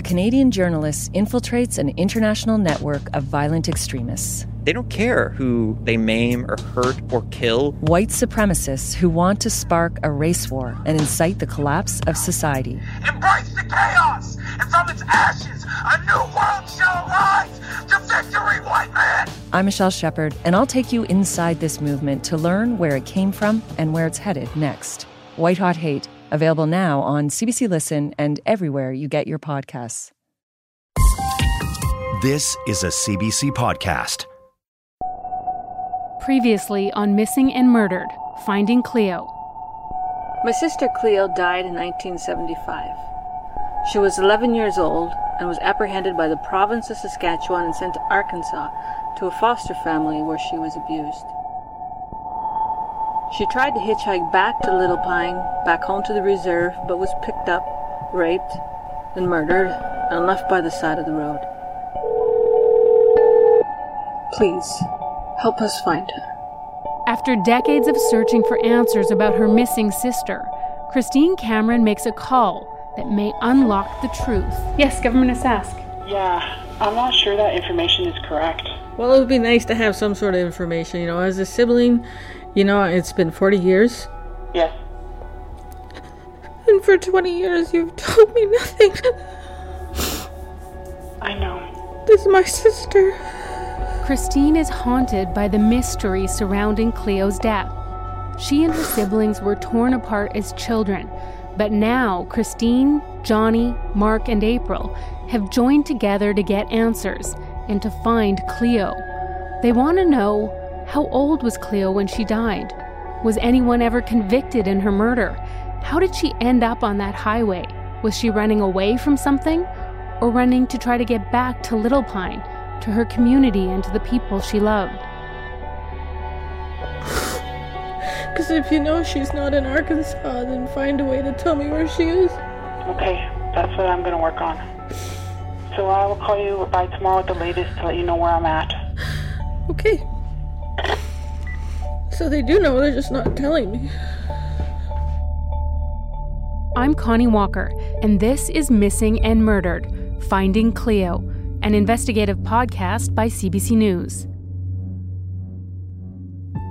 a Canadian journalist infiltrates an international network of violent extremists. They don't care who they maim or hurt or kill. White supremacists who want to spark a race war and incite the collapse of society. Embrace the chaos, and from its ashes, a new world shall rise to victory, white man! I'm Michelle Shepard, and I'll take you inside this movement to learn where it came from and where it's headed next. White Hot Hate, available now on CBC Listen and everywhere you get your podcasts. This is a CBC podcast. Previously on Missing and Murdered Finding Cleo. My sister Cleo died in 1975. She was 11 years old and was apprehended by the province of Saskatchewan and sent to Arkansas to a foster family where she was abused. She tried to hitchhike back to Little Pine, back home to the reserve, but was picked up, raped, and murdered, and left by the side of the road. Please, help us find her. After decades of searching for answers about her missing sister, Christine Cameron makes a call that may unlock the truth. Yes, Government Sask. Yeah, I'm not sure that information is correct. Well, it would be nice to have some sort of information. You know, as a sibling, you know, it's been 40 years. Yes. And for 20 years, you've told me nothing. I know. This is my sister. Christine is haunted by the mystery surrounding Cleo's death. She and her siblings were torn apart as children, but now Christine, Johnny, Mark, and April have joined together to get answers and to find Cleo. They want to know how old was Cleo when she died? Was anyone ever convicted in her murder? How did she end up on that highway? Was she running away from something? Or running to try to get back to Little Pine, to her community and to the people she loved? Because if you know she's not in Arkansas, then find a way to tell me where she is. Okay, that's what I'm going to work on. So I will call you by tomorrow at the latest to let you know where I'm at. Okay. So they do know, they're just not telling me. I'm Connie Walker, and this is Missing and Murdered Finding Cleo, an investigative podcast by CBC News.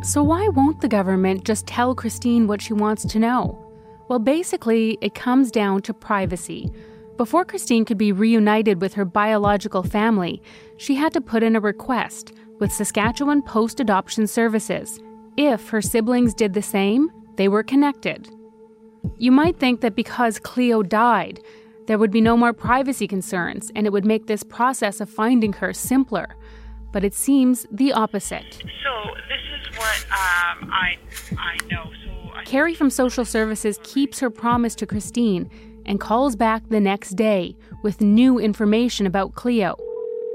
So, why won't the government just tell Christine what she wants to know? Well, basically, it comes down to privacy. Before Christine could be reunited with her biological family, she had to put in a request with Saskatchewan Post Adoption Services. If her siblings did the same, they were connected. You might think that because Cleo died, there would be no more privacy concerns and it would make this process of finding her simpler. But it seems the opposite. So this is what um, I I know. So I- Carrie from Social Services keeps her promise to Christine and calls back the next day with new information about Cleo.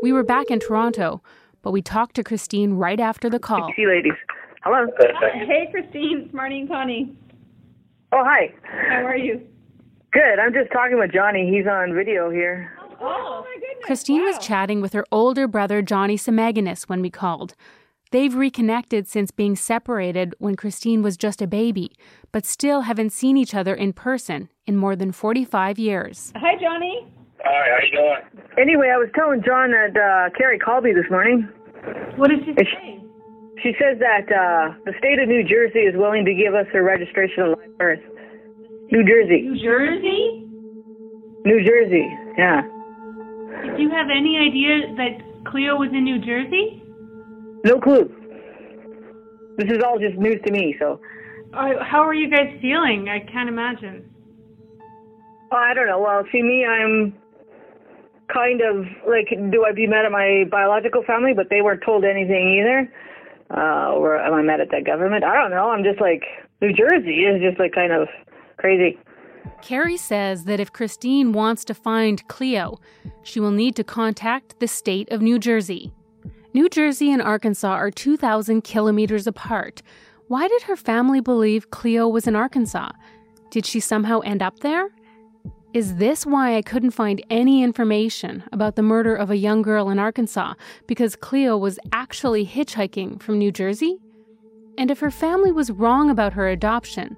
We were back in Toronto, but we talked to Christine right after the call. See, ladies. Hello. Hey, Christine. It's Marnie and Connie. Oh, hi. How are you? Good. I'm just talking with Johnny. He's on video here. Oh, oh my goodness. Christine was chatting with her older brother Johnny Semaganis when we called. They've reconnected since being separated when Christine was just a baby, but still haven't seen each other in person in more than 45 years. Hi, Johnny. Hi, how you doing? Anyway, I was telling John that uh, Carrie called me this morning. What did she say? She says that uh, the state of New Jersey is willing to give us her registration of live birth. New Jersey. New Jersey? New Jersey. Yeah. Did you have any idea that Cleo was in New Jersey? No clue. This is all just news to me, so Uh, how are you guys feeling? I can't imagine. Oh, I don't know. Well, see me, I'm kind of like, do I be mad at my biological family? But they weren't told anything either. Uh, or am I mad at the government? I don't know. I'm just like, New Jersey is just like kind of crazy. Carrie says that if Christine wants to find Cleo, she will need to contact the state of New Jersey. New Jersey and Arkansas are 2,000 kilometers apart. Why did her family believe Cleo was in Arkansas? Did she somehow end up there? Is this why I couldn't find any information about the murder of a young girl in Arkansas because Cleo was actually hitchhiking from New Jersey? And if her family was wrong about her adoption,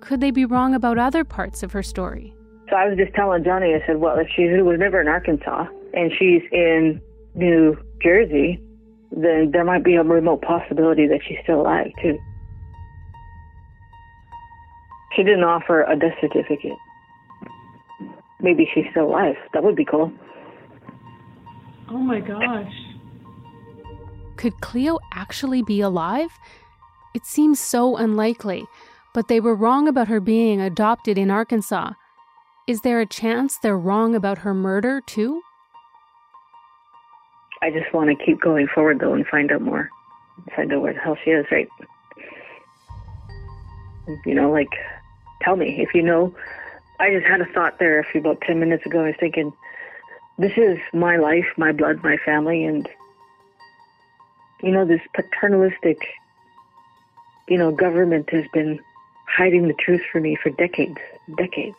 could they be wrong about other parts of her story? So I was just telling Johnny, I said, well, if she was never in Arkansas and she's in New Jersey, then there might be a remote possibility that she's still alive, too. She didn't offer a death certificate. Maybe she's still alive. That would be cool. Oh my gosh. Could Cleo actually be alive? It seems so unlikely, but they were wrong about her being adopted in Arkansas. Is there a chance they're wrong about her murder, too? I just want to keep going forward, though, and find out more. Find out where the hell she is, right? You know, like, tell me if you know. I just had a thought there a few about 10 minutes ago. I was thinking, this is my life, my blood, my family, and, you know, this paternalistic, you know, government has been hiding the truth from me for decades, decades.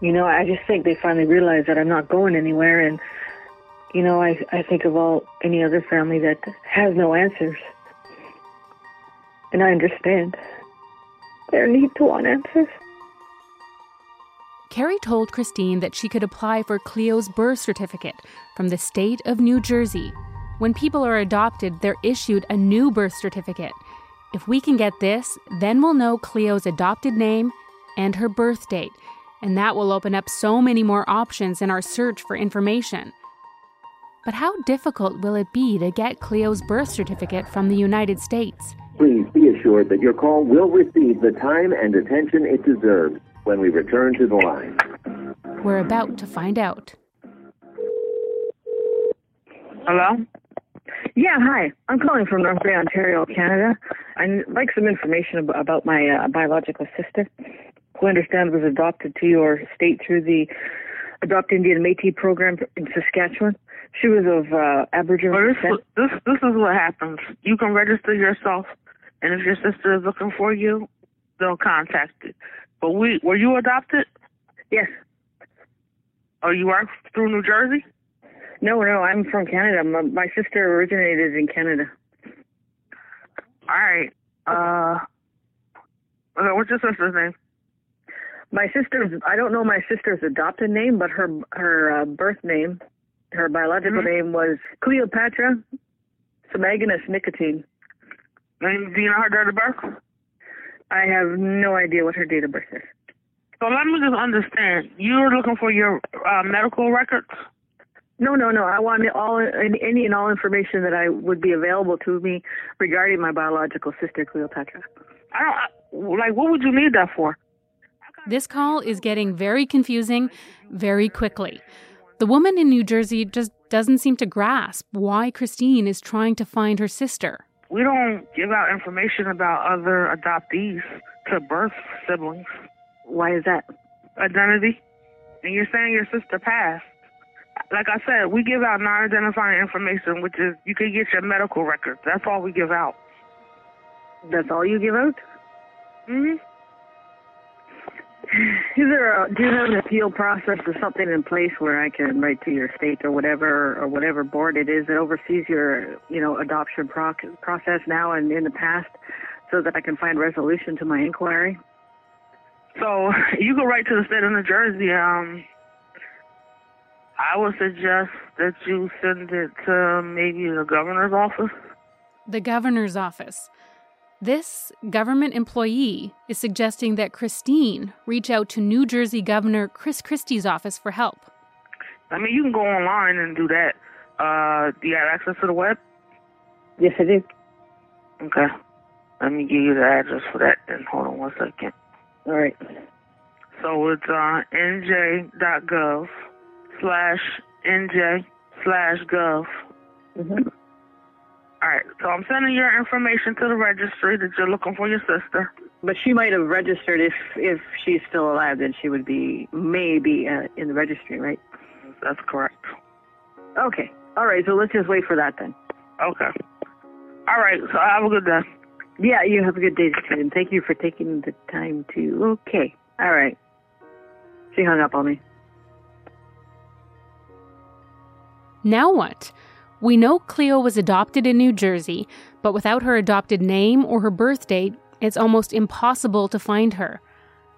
You know, I just think they finally realized that I'm not going anywhere, and you know, I I think of all any other family that has no answers, and I understand their need to want answers. Carrie told Christine that she could apply for Cleo's birth certificate from the state of New Jersey. When people are adopted, they're issued a new birth certificate. If we can get this, then we'll know Cleo's adopted name and her birth date, and that will open up so many more options in our search for information. But how difficult will it be to get Cleo's birth certificate from the United States? Please be assured that your call will receive the time and attention it deserves when we return to the line. We're about to find out. Hello? Yeah, hi. I'm calling from North Bay, Ontario, Canada. I'd like some information about my uh, biological sister, who I understand was adopted to your state through the Adopt Indian Métis program in Saskatchewan. She was of uh, Aboriginal Well, this, descent. this this is what happens. You can register yourself, and if your sister is looking for you, they'll contact you. But we were you adopted? Yes. Oh, you are through New Jersey? No, no, I'm from Canada. My, my sister originated in Canada. All right. Uh, what's your sister's name? My sister's I don't know my sister's adopted name, but her her uh, birth name, her biological name was Cleopatra Semaganis Nicotine. And do you know her date of birth? I have no idea what her date of birth is. So let me just understand. You're looking for your uh, medical records? No, no, no. I want all any any and all information that I would be available to me regarding my biological sister Cleopatra. I don't like. What would you need that for? This call is getting very confusing very quickly. The woman in New Jersey just doesn't seem to grasp why Christine is trying to find her sister. We don't give out information about other adoptees to birth siblings. Why is that? Identity. And you're saying your sister passed. Like I said, we give out non-identifying information, which is you can get your medical records. That's all we give out. That's all you give out? Mhm. Is there a, do you have an appeal process or something in place where I can write to your state or whatever or whatever board it is that oversees your you know adoption proc- process now and in the past, so that I can find resolution to my inquiry? So you go right to the state of New Jersey. Um, I would suggest that you send it to maybe the governor's office. The governor's office. This government employee is suggesting that Christine reach out to New Jersey Governor Chris Christie's office for help. I mean, you can go online and do that. Uh, do you have access to the web? Yes, I do. Okay. Let me give you the address for that. Then hold on one second. All right. So it's uh, nj.gov slash nj slash gov. Mm-hmm. All right. So I'm sending your information to the registry that you're looking for your sister. But she might have registered if if she's still alive. Then she would be maybe uh, in the registry, right? That's correct. Okay. All right. So let's just wait for that then. Okay. All right. So have a good day. Yeah. You have a good day, too, and thank you for taking the time to. Okay. All right. She hung up on me. Now what? We know Cleo was adopted in New Jersey, but without her adopted name or her birth date, it's almost impossible to find her.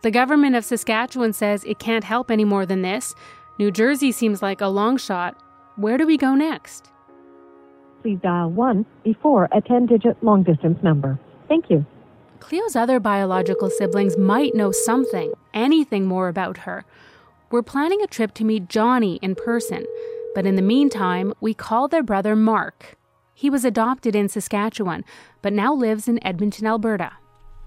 The government of Saskatchewan says it can't help any more than this. New Jersey seems like a long shot. Where do we go next? Please dial 1 before a 10 digit long distance number. Thank you. Cleo's other biological siblings might know something, anything more about her. We're planning a trip to meet Johnny in person, but in the meantime, we call their brother Mark. He was adopted in Saskatchewan, but now lives in Edmonton, Alberta.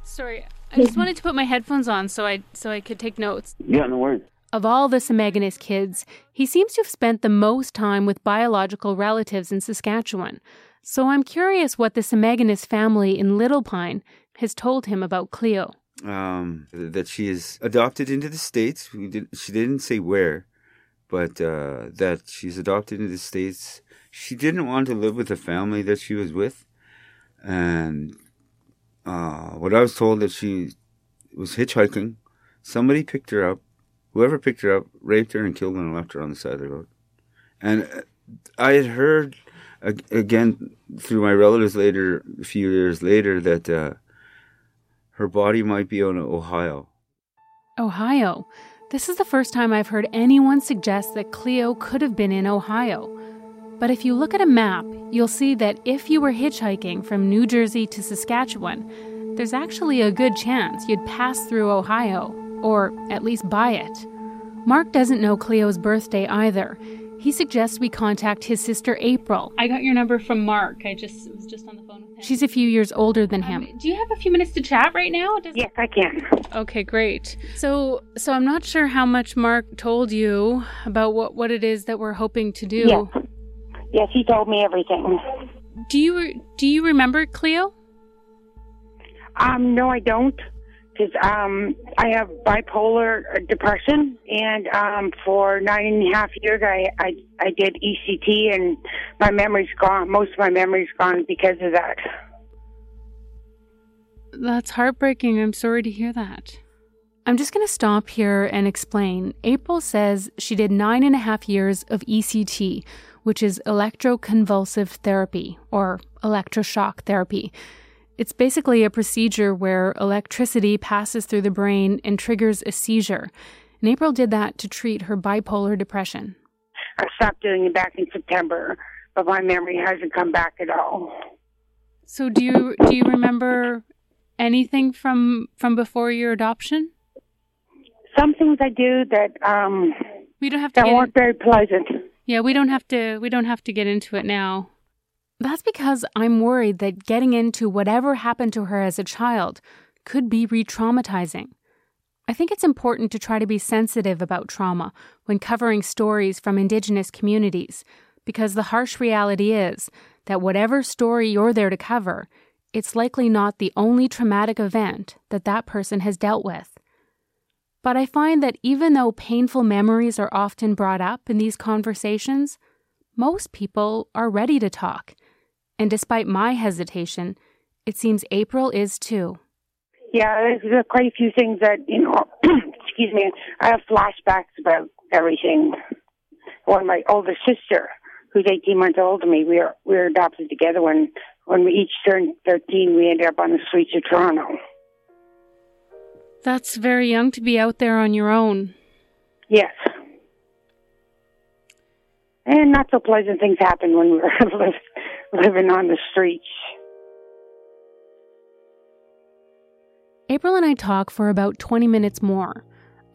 Sorry, I just wanted to put my headphones on so I so I could take notes. Yeah, no worries. Of all the Semaganis kids, he seems to have spent the most time with biological relatives in Saskatchewan. So I'm curious what the Semaganis family in Little Pine has told him about Cleo. Um, that she is adopted into the states. We did, she didn't say where, but uh, that she's adopted into the states. She didn't want to live with the family that she was with, and uh, what I was told that she was hitchhiking. Somebody picked her up. Whoever picked her up raped her and killed her and left her on the side of the road. And uh, I had heard again through my relatives later, a few years later, that uh, her body might be in Ohio. Ohio. This is the first time I've heard anyone suggest that Cleo could have been in Ohio. But if you look at a map, you'll see that if you were hitchhiking from New Jersey to Saskatchewan, there's actually a good chance you'd pass through Ohio, or at least by it. Mark doesn't know Cleo's birthday either. He suggests we contact his sister April. I got your number from Mark. I just was just on the phone with him. She's a few years older than him. Um, do you have a few minutes to chat right now? Does yes, I can. Okay, great. So, so I'm not sure how much Mark told you about what what it is that we're hoping to do. Yes, yes, he told me everything. Do you do you remember Cleo? Um, no, I don't because um, I have bipolar depression, and um, for nine and a half years, I, I I did ECT, and my memory's gone. Most of my memory's gone because of that. That's heartbreaking. I'm sorry to hear that. I'm just going to stop here and explain. April says she did nine and a half years of ECT, which is electroconvulsive therapy or electroshock therapy. It's basically a procedure where electricity passes through the brain and triggers a seizure. And April did that to treat her bipolar depression. I stopped doing it back in September, but my memory hasn't come back at all. So do you do you remember anything from from before your adoption? Some things I do that um we don't have to that weren't in... very pleasant. Yeah, we don't have to we don't have to get into it now. That's because I'm worried that getting into whatever happened to her as a child could be re traumatizing. I think it's important to try to be sensitive about trauma when covering stories from Indigenous communities, because the harsh reality is that whatever story you're there to cover, it's likely not the only traumatic event that that person has dealt with. But I find that even though painful memories are often brought up in these conversations, most people are ready to talk and despite my hesitation, it seems April is too. Yeah, there's quite a few things that, you know, excuse me, I have flashbacks about everything. One, my older sister, who's 18 months older than me, we were, we were adopted together when, when we each turned 13, we ended up on the streets of Toronto. That's very young to be out there on your own. Yes. And not so pleasant things happen when we're living on the streets. April and I talk for about 20 minutes more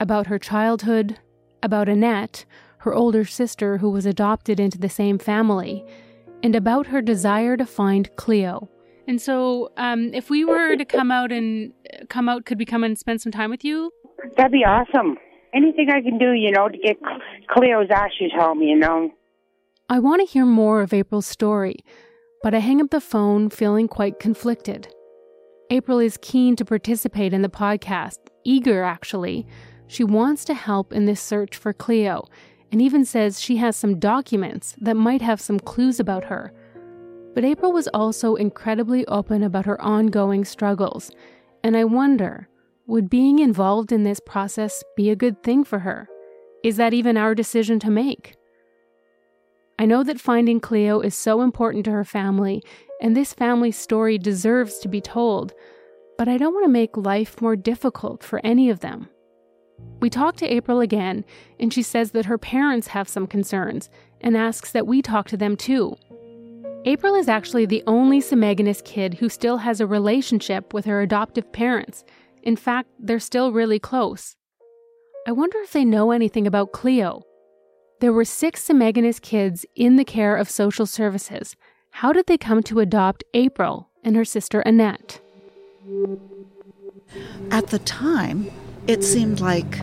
about her childhood, about Annette, her older sister who was adopted into the same family, and about her desire to find Cleo. And so, um, if we were to come out and come out, could we come and spend some time with you? That'd be awesome. Anything I can do, you know, to get Cleo's ashes home, you know. I want to hear more of April's story, but I hang up the phone feeling quite conflicted. April is keen to participate in the podcast, eager actually. She wants to help in this search for Cleo, and even says she has some documents that might have some clues about her. But April was also incredibly open about her ongoing struggles, and I wonder would being involved in this process be a good thing for her? Is that even our decision to make? I know that finding Cleo is so important to her family, and this family's story deserves to be told. but I don't want to make life more difficult for any of them. We talk to April again, and she says that her parents have some concerns and asks that we talk to them too. April is actually the only Semeganist kid who still has a relationship with her adoptive parents. In fact, they're still really close. I wonder if they know anything about Cleo. There were six Semeganist kids in the care of social services. How did they come to adopt April and her sister Annette? At the time, it seemed like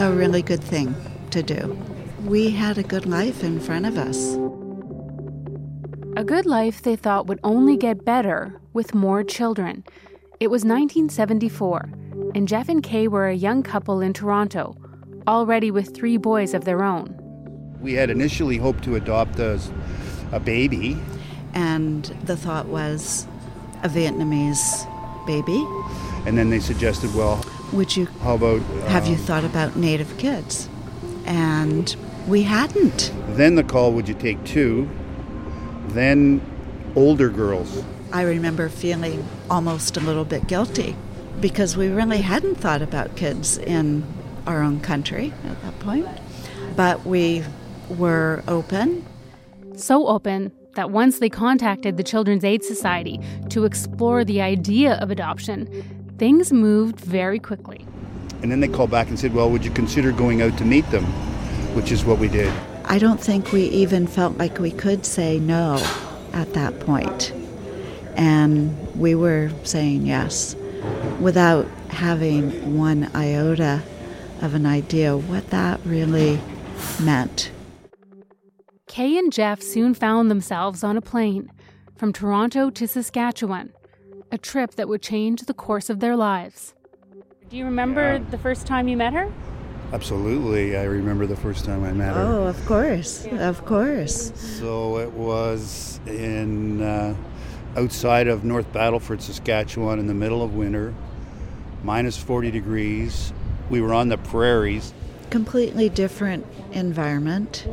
a really good thing to do. We had a good life in front of us. A good life they thought would only get better with more children. It was 1974, and Jeff and Kay were a young couple in Toronto, already with three boys of their own. We had initially hoped to adopt a, a baby. And the thought was a Vietnamese baby. And then they suggested, well, would you how about have you um, thought about native kids? And we hadn't. Then the call, would you take two? Then older girls. I remember feeling almost a little bit guilty because we really hadn't thought about kids in our own country at that point. But we were open. So open that once they contacted the Children's Aid Society to explore the idea of adoption, things moved very quickly. And then they called back and said, well, would you consider going out to meet them? Which is what we did. I don't think we even felt like we could say no at that point. And we were saying yes without having one iota of an idea what that really meant. Kay and Jeff soon found themselves on a plane from Toronto to Saskatchewan, a trip that would change the course of their lives. Do you remember Yeah. the first time you met her? Absolutely. I remember the first time I met her. Oh, of course, of course. So it was in uh, outside of North Battleford, Saskatchewan, in the middle of winter, minus 40 degrees. We were on the prairies. Completely different environment.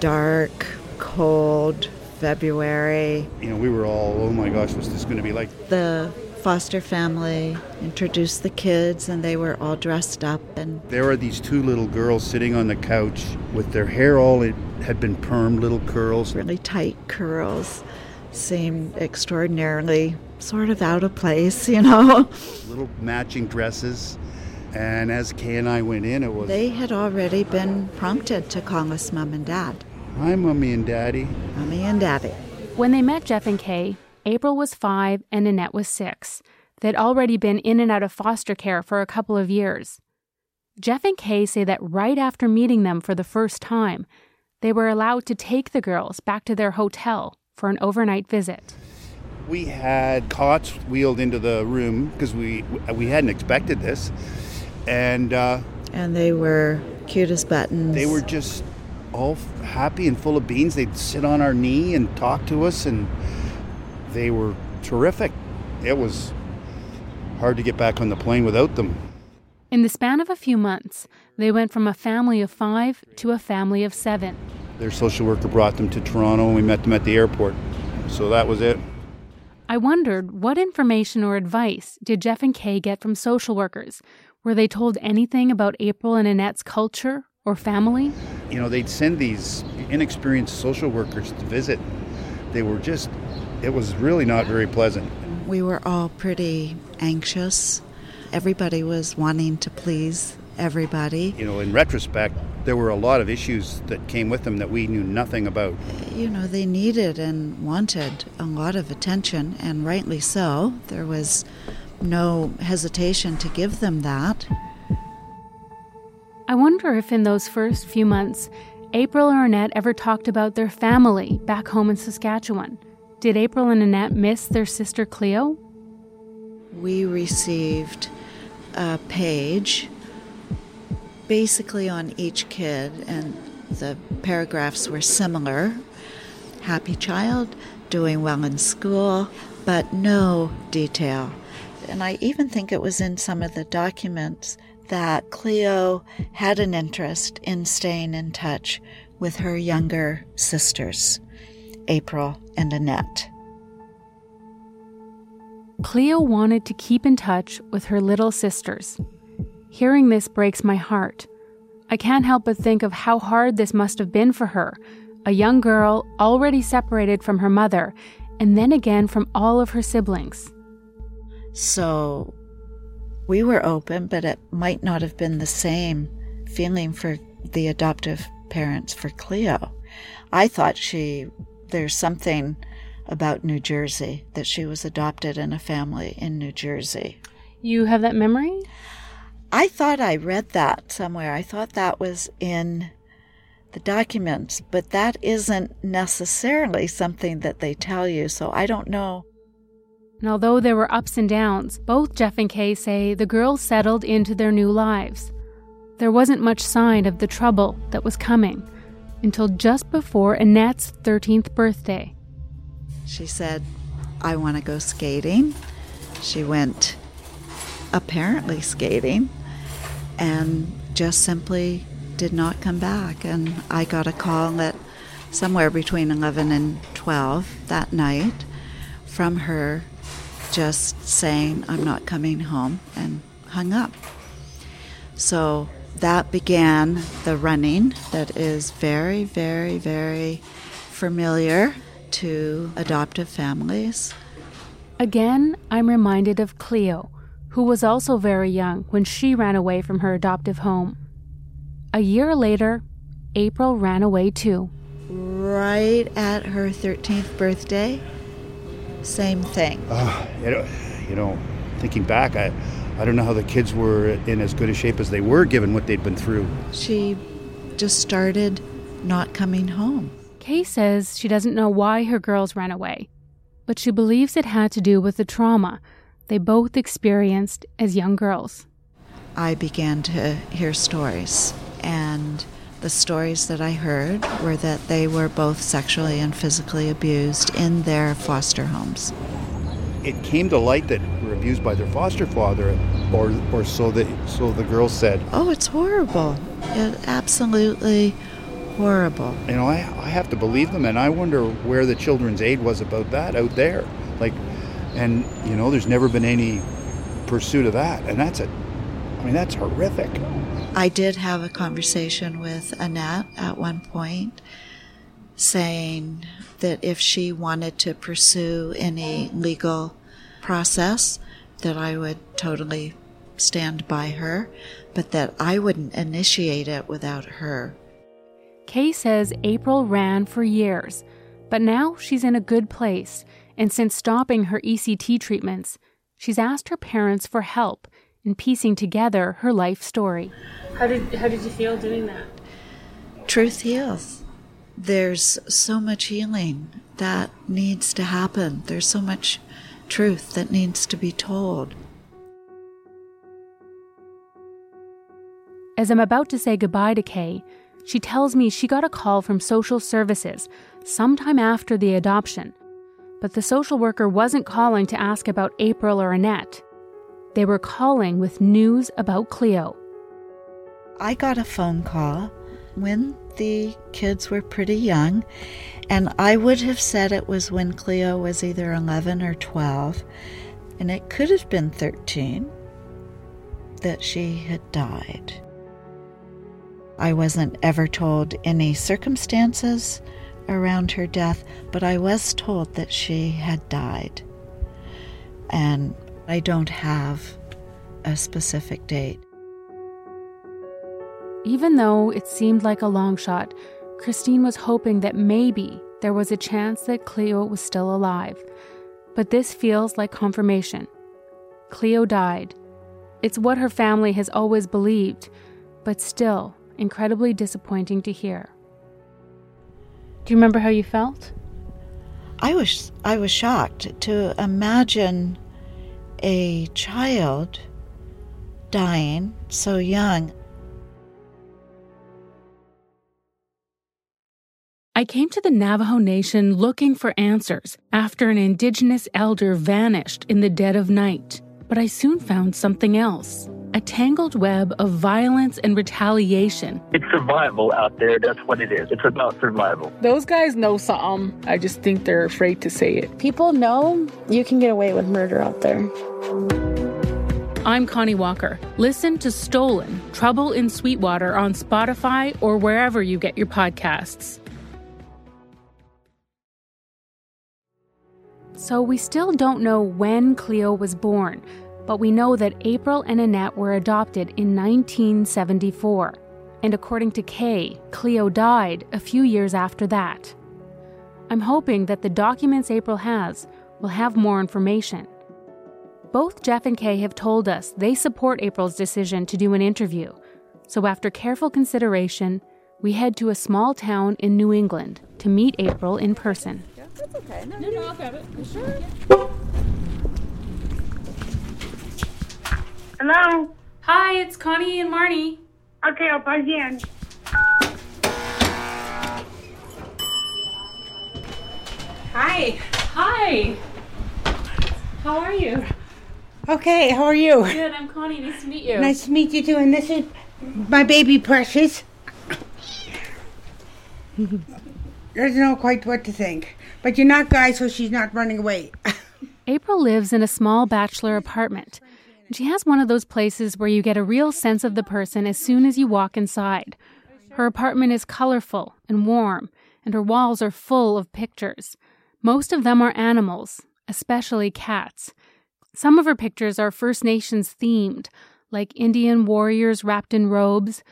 Dark, cold, February. You know, we were all, oh my gosh, what's this going to be like? The foster family introduced the kids, and they were all dressed up and There were these two little girls sitting on the couch with their hair all it had been permed, little curls. really tight curls. Seemed extraordinarily sort of out of place, you know. Little matching dresses. And as Kay and I went in, it was, They had already been prompted to call us mom and dad. Hi, mommy and daddy. Mommy and daddy. When they met Jeff and Kay, April was five and Annette was six. They'd already been in and out of foster care for a couple of years. Jeff and Kay say that right after meeting them for the first time, they were allowed to take the girls back to their hotel for an overnight visit. We had cots wheeled into the room because we we hadn't expected this, and uh, And they were cute as buttons. they were just all f- happy and full of beans. They'd sit on our knee and talk to us, and they were terrific. It was hard to get back on the plane without them. In the span of a few months, they went from a family of five to a family of seven. Their social worker brought them to Toronto, and we met them at the airport. So that was it. I wondered what information or advice did Jeff and Kay get from social workers? Were they told anything about April and Annette's culture or family? You know, they'd send these inexperienced social workers to visit. They were just, it was really not very pleasant. We were all pretty anxious. Everybody was wanting to please everybody. You know, in retrospect, there were a lot of issues that came with them that we knew nothing about. You know, they needed and wanted a lot of attention, and rightly so. There was no hesitation to give them that. I wonder if in those first few months, April or Annette ever talked about their family back home in Saskatchewan. Did April and Annette miss their sister Cleo? We received a page basically on each kid, and the paragraphs were similar happy child, doing well in school, but no detail. And I even think it was in some of the documents that Cleo had an interest in staying in touch with her younger sisters, April and Annette. Cleo wanted to keep in touch with her little sisters. Hearing this breaks my heart. I can't help but think of how hard this must have been for her, a young girl already separated from her mother, and then again from all of her siblings. So we were open, but it might not have been the same feeling for the adoptive parents for Cleo. I thought she, there's something about New Jersey, that she was adopted in a family in New Jersey. You have that memory? I thought I read that somewhere. I thought that was in the documents, but that isn't necessarily something that they tell you, so I don't know. And although there were ups and downs, both Jeff and Kay say the girls settled into their new lives. There wasn't much sign of the trouble that was coming until just before Annette's 13th birthday. She said, I want to go skating. She went apparently skating and just simply did not come back. And I got a call at somewhere between 11 and 12 that night from her just saying, I'm not coming home, and hung up. So that began the running that is very, very, very familiar to adoptive families. Again, I'm reminded of Cleo, who was also very young when she ran away from her adoptive home. A year later, April ran away too. Right at her 13th birthday, same thing. Uh, you, know, you know, thinking back, I, I don't know how the kids were in as good a shape as they were given what they'd been through. She just started not coming home. Kay says she doesn't know why her girls ran away, but she believes it had to do with the trauma they both experienced as young girls. I began to hear stories, and the stories that I heard were that they were both sexually and physically abused in their foster homes. It came to light that were abused by their foster father, or or so the so the girls said. Oh, it's horrible! It absolutely horrible. You know, I, I have to believe them, and I wonder where the children's aid was about that out there. Like, and you know, there's never been any pursuit of that, and that's a, I mean, that's horrific. I did have a conversation with Annette at one point, saying that if she wanted to pursue any legal process, that I would totally stand by her, but that I wouldn't initiate it without her. Kay says April ran for years, but now she's in a good place. And since stopping her ECT treatments, she's asked her parents for help in piecing together her life story. How did how did you feel doing that? Truth heals. There's so much healing that needs to happen. There's so much truth that needs to be told. As I'm about to say goodbye to Kay, she tells me she got a call from social services sometime after the adoption, but the social worker wasn't calling to ask about April or Annette. They were calling with news about Cleo. I got a phone call when the kids were pretty young, and I would have said it was when Cleo was either 11 or 12, and it could have been 13 that she had died. I wasn't ever told any circumstances around her death, but I was told that she had died. And I don't have a specific date. Even though it seemed like a long shot, Christine was hoping that maybe there was a chance that Cleo was still alive. But this feels like confirmation. Cleo died. It's what her family has always believed, but still, incredibly disappointing to hear. Do you remember how you felt? I was I was shocked to imagine a child dying so young. I came to the Navajo Nation looking for answers after an indigenous elder vanished in the dead of night, but I soon found something else a tangled web of violence and retaliation. It's survival out there. That's what it is. It's about survival. Those guys know something. I just think they're afraid to say it. People know you can get away with murder out there. I'm Connie Walker. Listen to Stolen Trouble in Sweetwater on Spotify or wherever you get your podcasts. So, we still don't know when Cleo was born, but we know that April and Annette were adopted in 1974. And according to Kay, Cleo died a few years after that. I'm hoping that the documents April has will have more information. Both Jeff and Kay have told us they support April's decision to do an interview. So, after careful consideration, we head to a small town in New England to meet April in person. That's okay. No, no, I'll have it. You sure? Hello? Hi, it's Connie and Marnie. Okay, I'll buzz you in. Hi. Hi. How are you? Okay, how are you? Good, I'm Connie. Nice to meet you. Nice to meet you too. And this is my baby Precious. Doesn't know quite what to think. But you're not Guy, so she's not running away. April lives in a small bachelor apartment. She has one of those places where you get a real sense of the person as soon as you walk inside. Her apartment is colorful and warm, and her walls are full of pictures. Most of them are animals, especially cats. Some of her pictures are First Nations themed, like Indian warriors wrapped in robes.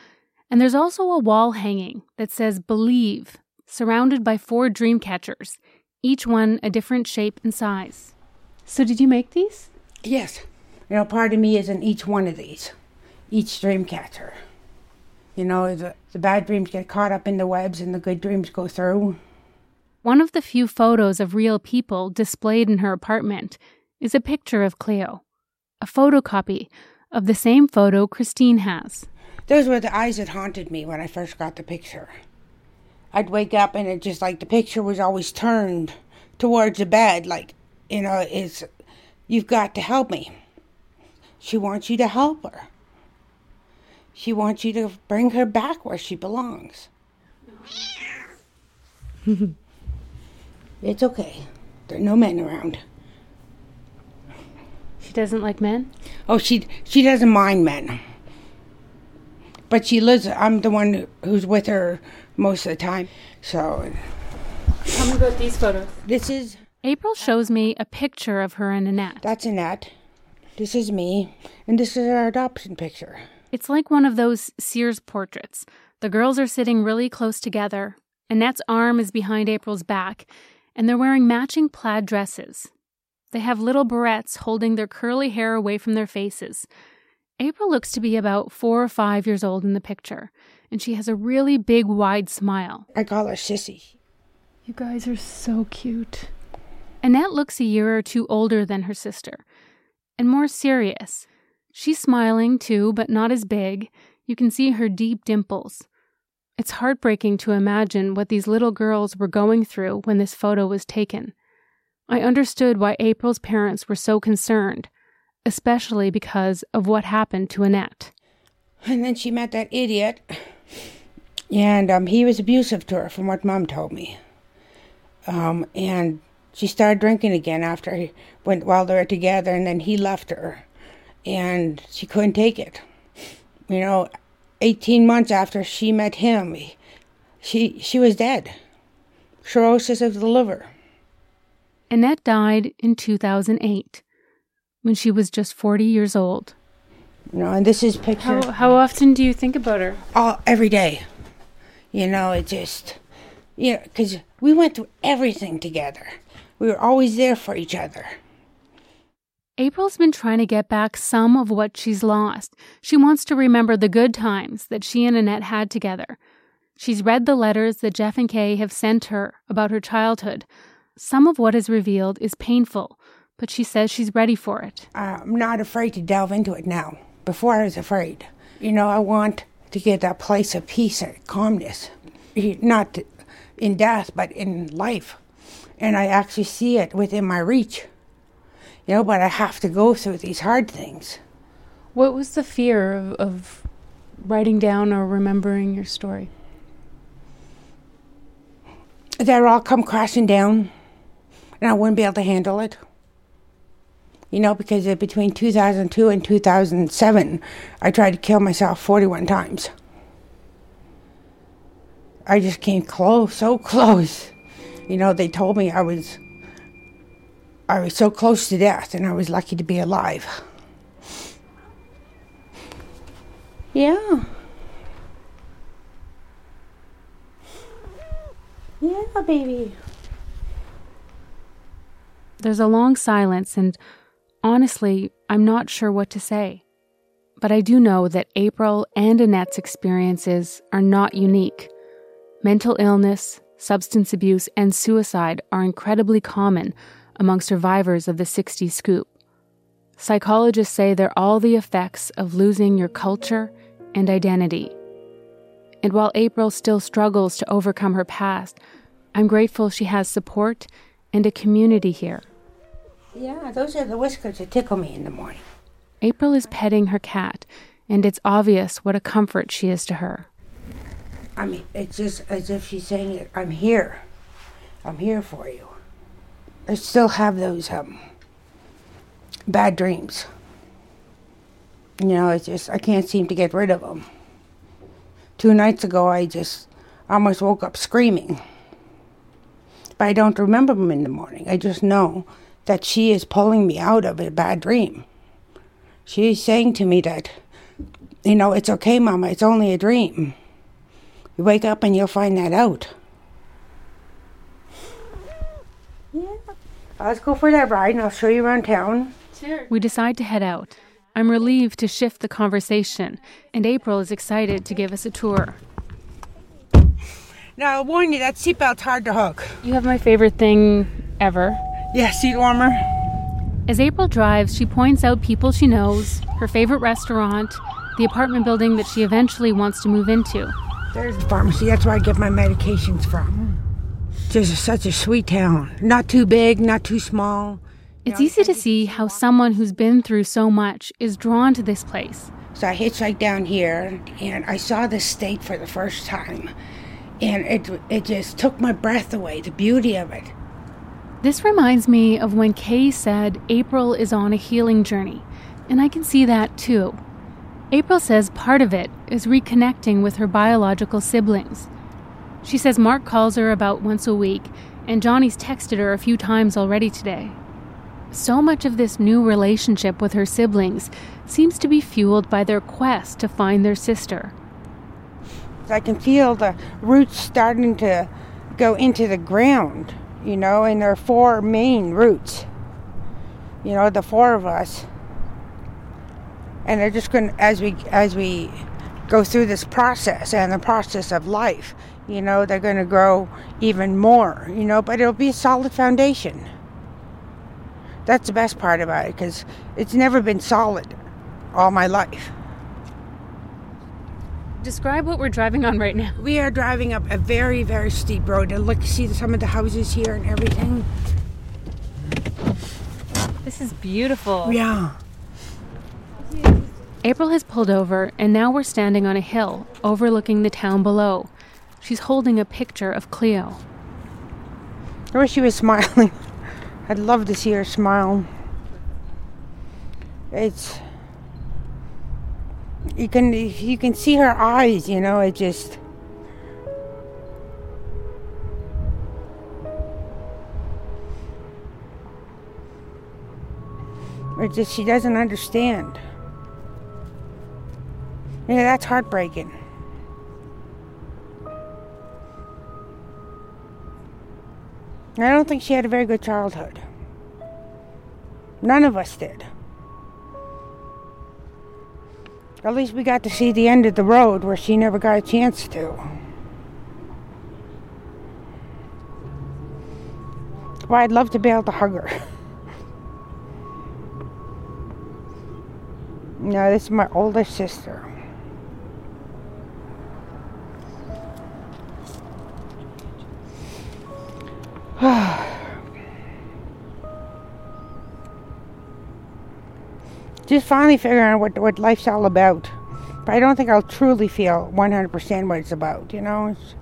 And there's also a wall hanging that says Believe, surrounded by four dream catchers, each one a different shape and size. So, did you make these? Yes. You know, part of me is in each one of these, each dream catcher. You know, the, the bad dreams get caught up in the webs and the good dreams go through. One of the few photos of real people displayed in her apartment is a picture of Cleo, a photocopy of the same photo Christine has. Those were the eyes that haunted me when I first got the picture. I'd wake up and it just like the picture was always turned towards the bed, like, you know, it's, you've got to help me. She wants you to help her. She wants you to bring her back where she belongs. it's okay. There are no men around. She doesn't like men? Oh, she she doesn't mind men. But she lives I'm the one who's with her most of the time. So Tell me about these photos. This is April shows me a picture of her and Annette. That's Annette. This is me, and this is our adoption picture. It's like one of those Sears portraits. The girls are sitting really close together. Annette's arm is behind April's back, and they're wearing matching plaid dresses. They have little barrettes holding their curly hair away from their faces. April looks to be about four or five years old in the picture, and she has a really big, wide smile. I call her Sissy. You guys are so cute. Annette looks a year or two older than her sister and more serious. She's smiling too, but not as big. You can see her deep dimples. It's heartbreaking to imagine what these little girls were going through when this photo was taken. I understood why April's parents were so concerned, especially because of what happened to Annette. And then she met that idiot, and um, he was abusive to her, from what Mom told me. Um, and she started drinking again after he went while they were together, and then he left her, and she couldn't take it. You know, eighteen months after she met him, she she was dead, cirrhosis of the liver. Annette died in 2008 when she was just 40 years old. You know, and this is picture. How, how often do you think about her? All every day. You know, it just, you know, because we went through everything together. We were always there for each other. April's been trying to get back some of what she's lost. She wants to remember the good times that she and Annette had together. She's read the letters that Jeff and Kay have sent her about her childhood. Some of what is revealed is painful, but she says she's ready for it. I'm not afraid to delve into it now. Before I was afraid. You know, I want to get that place of peace and calmness. Not in death, but in life. And I actually see it within my reach. You know, but I have to go through these hard things What was the fear of, of writing down or remembering your story? That it all come crashing down and I wouldn't be able to handle it. You know, because between 2002 and 2007, I tried to kill myself 41 times. I just came close, so close. You know, they told me I was I was so close to death and I was lucky to be alive. Yeah. Yeah, baby. There's a long silence, and honestly, I'm not sure what to say. But I do know that April and Annette's experiences are not unique. Mental illness, substance abuse, and suicide are incredibly common among survivors of the 60s scoop. Psychologists say they're all the effects of losing your culture and identity. And while April still struggles to overcome her past, I'm grateful she has support and a community here. Yeah, those are the whiskers that tickle me in the morning. April is petting her cat, and it's obvious what a comfort she is to her. I mean, it's just as if she's saying, I'm here. I'm here for you. I still have those um, bad dreams. You know, it's just, I can't seem to get rid of them. Two nights ago, I just almost woke up screaming. But I don't remember them in the morning. I just know that she is pulling me out of a bad dream. She's saying to me that, you know, it's okay, Mama, it's only a dream. You wake up and you'll find that out. Yeah. Let's go for that ride and I'll show you around town. Sure. We decide to head out. I'm relieved to shift the conversation, and April is excited to give us a tour. Now, I'll warn you, that seatbelt's hard to hook. You have my favorite thing ever. Yeah, seat warmer. As April drives, she points out people she knows, her favorite restaurant, the apartment building that she eventually wants to move into. There's the pharmacy. That's where I get my medications from. Just such a sweet town. Not too big, not too small. It's easy to see how someone who's been through so much is drawn to this place. So I hitchhiked down here and I saw this state for the first time. And it, it just took my breath away, the beauty of it. This reminds me of when Kay said April is on a healing journey, and I can see that too. April says part of it is reconnecting with her biological siblings. She says Mark calls her about once a week, and Johnny's texted her a few times already today. So much of this new relationship with her siblings seems to be fueled by their quest to find their sister. I can feel the roots starting to go into the ground, you know, and there are four main roots. You know, the four of us. And they're just going as we as we go through this process and the process of life, you know, they're going to grow even more, you know, but it'll be a solid foundation. That's the best part about it because it's never been solid all my life. Describe what we're driving on right now. We are driving up a very, very steep road. And look, see some of the houses here and everything. This is beautiful. Yeah. April has pulled over, and now we're standing on a hill overlooking the town below. She's holding a picture of Cleo. I wish she was smiling. I'd love to see her smile. It's you can you can see her eyes, you know, it just It just she doesn't understand. Yeah, that's heartbreaking. I don't think she had a very good childhood. None of us did. At least we got to see the end of the road where she never got a chance to. Well, I'd love to be able to hug her. no, this is my older sister. Just finally figuring out what what life's all about. But I don't think I'll truly feel 100% what it's about, you know? It's,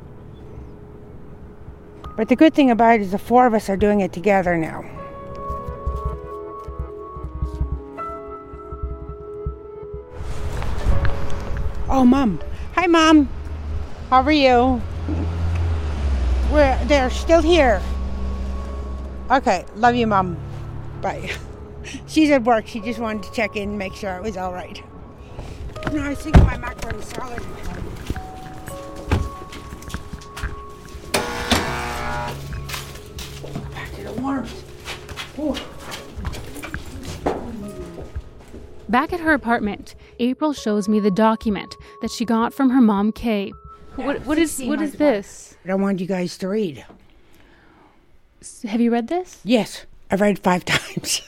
but the good thing about it is the four of us are doing it together now. Oh, Mom. Hi, Mom. How are you? We're, they're still here. Okay, love you, Mom. Bye. She's at work. She just wanted to check in and make sure it was all right. No, I was thinking my macaroni salad. Back to the warmth. Ooh. Back at her apartment, April shows me the document that she got from her mom, Kay. What, what is what is this? I want you guys to read. Have you read this? Yes, I've read five times.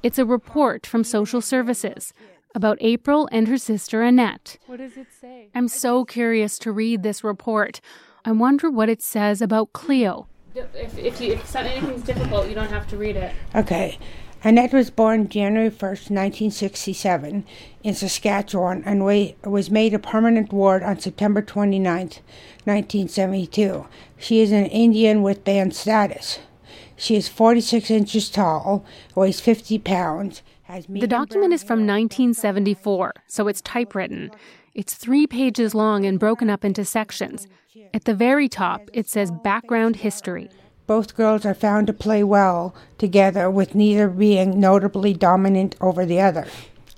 It's a report from social services about April and her sister Annette. What does it say? I'm so curious to read this report. I wonder what it says about Cleo. If, if, you, if anything's difficult, you don't have to read it. Okay. Annette was born January 1st, 1967, in Saskatchewan and was made a permanent ward on September 29th, 1972. She is an Indian with band status. She is 46 inches tall, weighs 50 pounds, has The document is from 1974, so it's typewritten. It's three pages long and broken up into sections. At the very top, it says background history. Both girls are found to play well together, with neither being notably dominant over the other.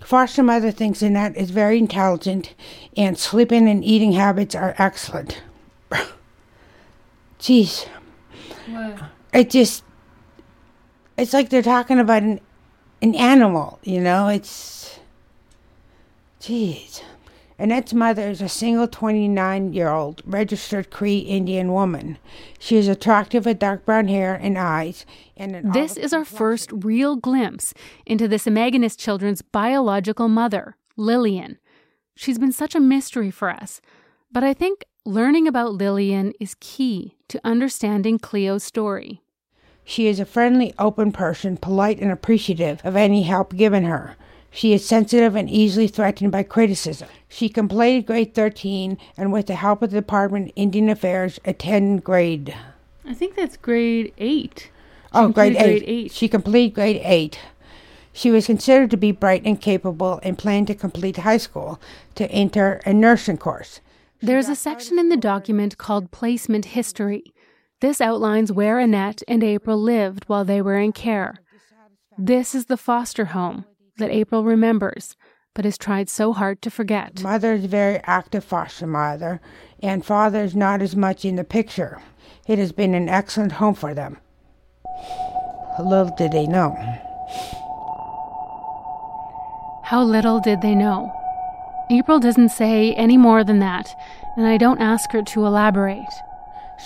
Foster mother thinks Annette is very intelligent, and sleeping and eating habits are excellent. Jeez. What? It just. It's like they're talking about an, an animal, you know? It's. Jeez. Annette's mother is a single 29 year old registered Cree Indian woman. She is attractive with dark brown hair and eyes. And an This is our first real glimpse into this Semaganis children's biological mother, Lillian. She's been such a mystery for us, but I think learning about Lillian is key to understanding Cleo's story. She is a friendly, open person, polite and appreciative of any help given her. She is sensitive and easily threatened by criticism. She completed grade 13 and, with the help of the Department of Indian Affairs, attended grade. I think that's grade eight. She oh, grade eight. grade eight. She completed grade 8. She was considered to be bright and capable and planned to complete high school to enter a nursing course. There's a section in the document called Placement History. This outlines where Annette and April lived while they were in care. This is the foster home that April remembers, but has tried so hard to forget. Mother is a very active foster mother, and father is not as much in the picture. It has been an excellent home for them. How little did they know. How little did they know? April doesn't say any more than that, and I don't ask her to elaborate.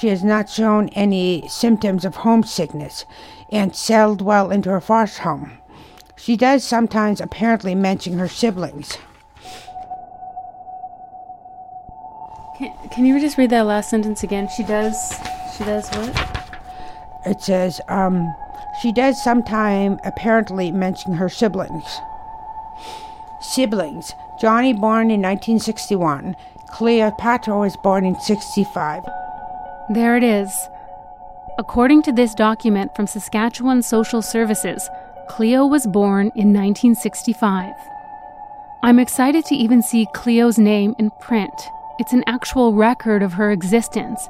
She has not shown any symptoms of homesickness and settled well into her foster home. She does sometimes apparently mention her siblings. Can, can you just read that last sentence again? She does. She does what? It says, um, she does sometime apparently mention her siblings. Siblings. Johnny born in 1961. Cleopatra was born in 65. There it is. According to this document from Saskatchewan Social Services, Cleo was born in 1965. I'm excited to even see Cleo's name in print. It's an actual record of her existence.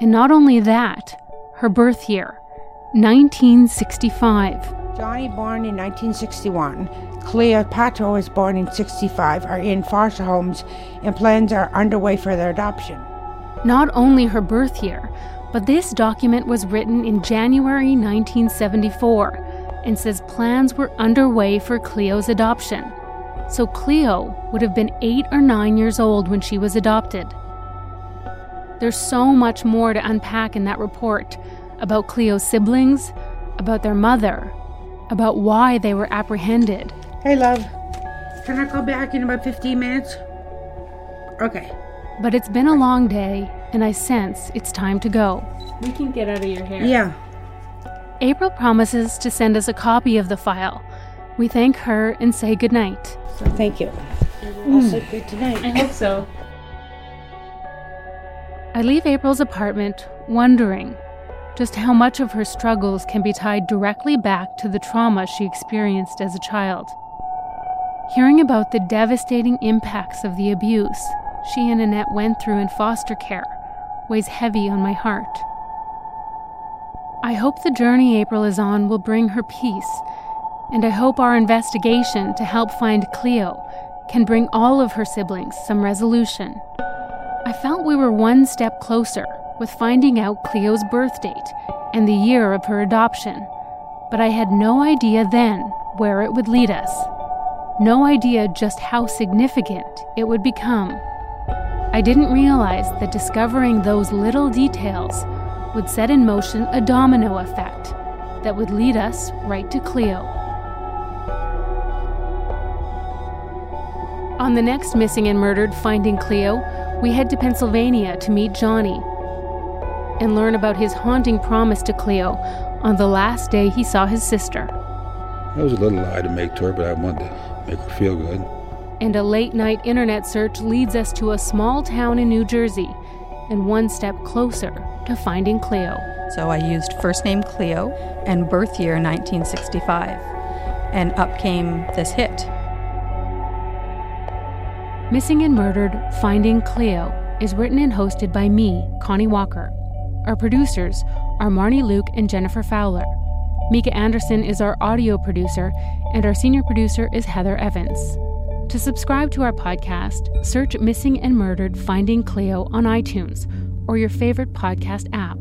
And not only that, her birth year, 1965. Johnny born in 1961. Cleopatra was born in 65 are in foster homes and plans are underway for their adoption. Not only her birth year, but this document was written in January 1974 and says plans were underway for Cleo's adoption. So Cleo would have been eight or nine years old when she was adopted. There's so much more to unpack in that report about Cleo's siblings, about their mother, about why they were apprehended. Hey, love. Can I call back in about 15 minutes? Okay. But it's been a long day, and I sense it's time to go. We can get out of your hair. Yeah. April promises to send us a copy of the file, We thank her and say goodnight. So thank you. Mm. I'll sleep good tonight. I hope so. I leave April's apartment wondering just how much of her struggles can be tied directly back to the trauma she experienced as a child. Hearing about the devastating impacts of the abuse she and Annette went through in foster care weighs heavy on my heart. I hope the journey April is on will bring her peace, and I hope our investigation to help find Cleo can bring all of her siblings some resolution. I felt we were one step closer with finding out Cleo's birth date and the year of her adoption, but I had no idea then where it would lead us. No idea just how significant it would become. I didn't realize that discovering those little details would set in motion a domino effect that would lead us right to Cleo. On the next Missing and Murdered Finding Cleo, we head to Pennsylvania to meet Johnny and learn about his haunting promise to Cleo on the last day he saw his sister. That was a little lie to make to her, but I wanted to make her feel good. And a late night internet search leads us to a small town in New Jersey and one step closer to finding Cleo. So I used first name Cleo and birth year 1965, and up came this hit. Missing and Murdered Finding Cleo is written and hosted by me, Connie Walker. Our producers are Marnie Luke and Jennifer Fowler. Mieke Anderson is our audio producer, and our senior producer is Heather Evans. To subscribe to our podcast, search Missing and Murdered Finding Cleo on iTunes or your favorite podcast app.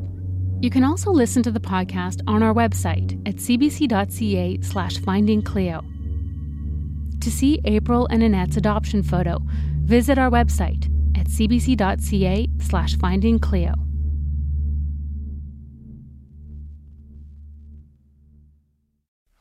You can also listen to the podcast on our website at cbc.ca slash finding Cleo. To see April and Annette's adoption photo, visit our website at cbc.ca slash finding Cleo.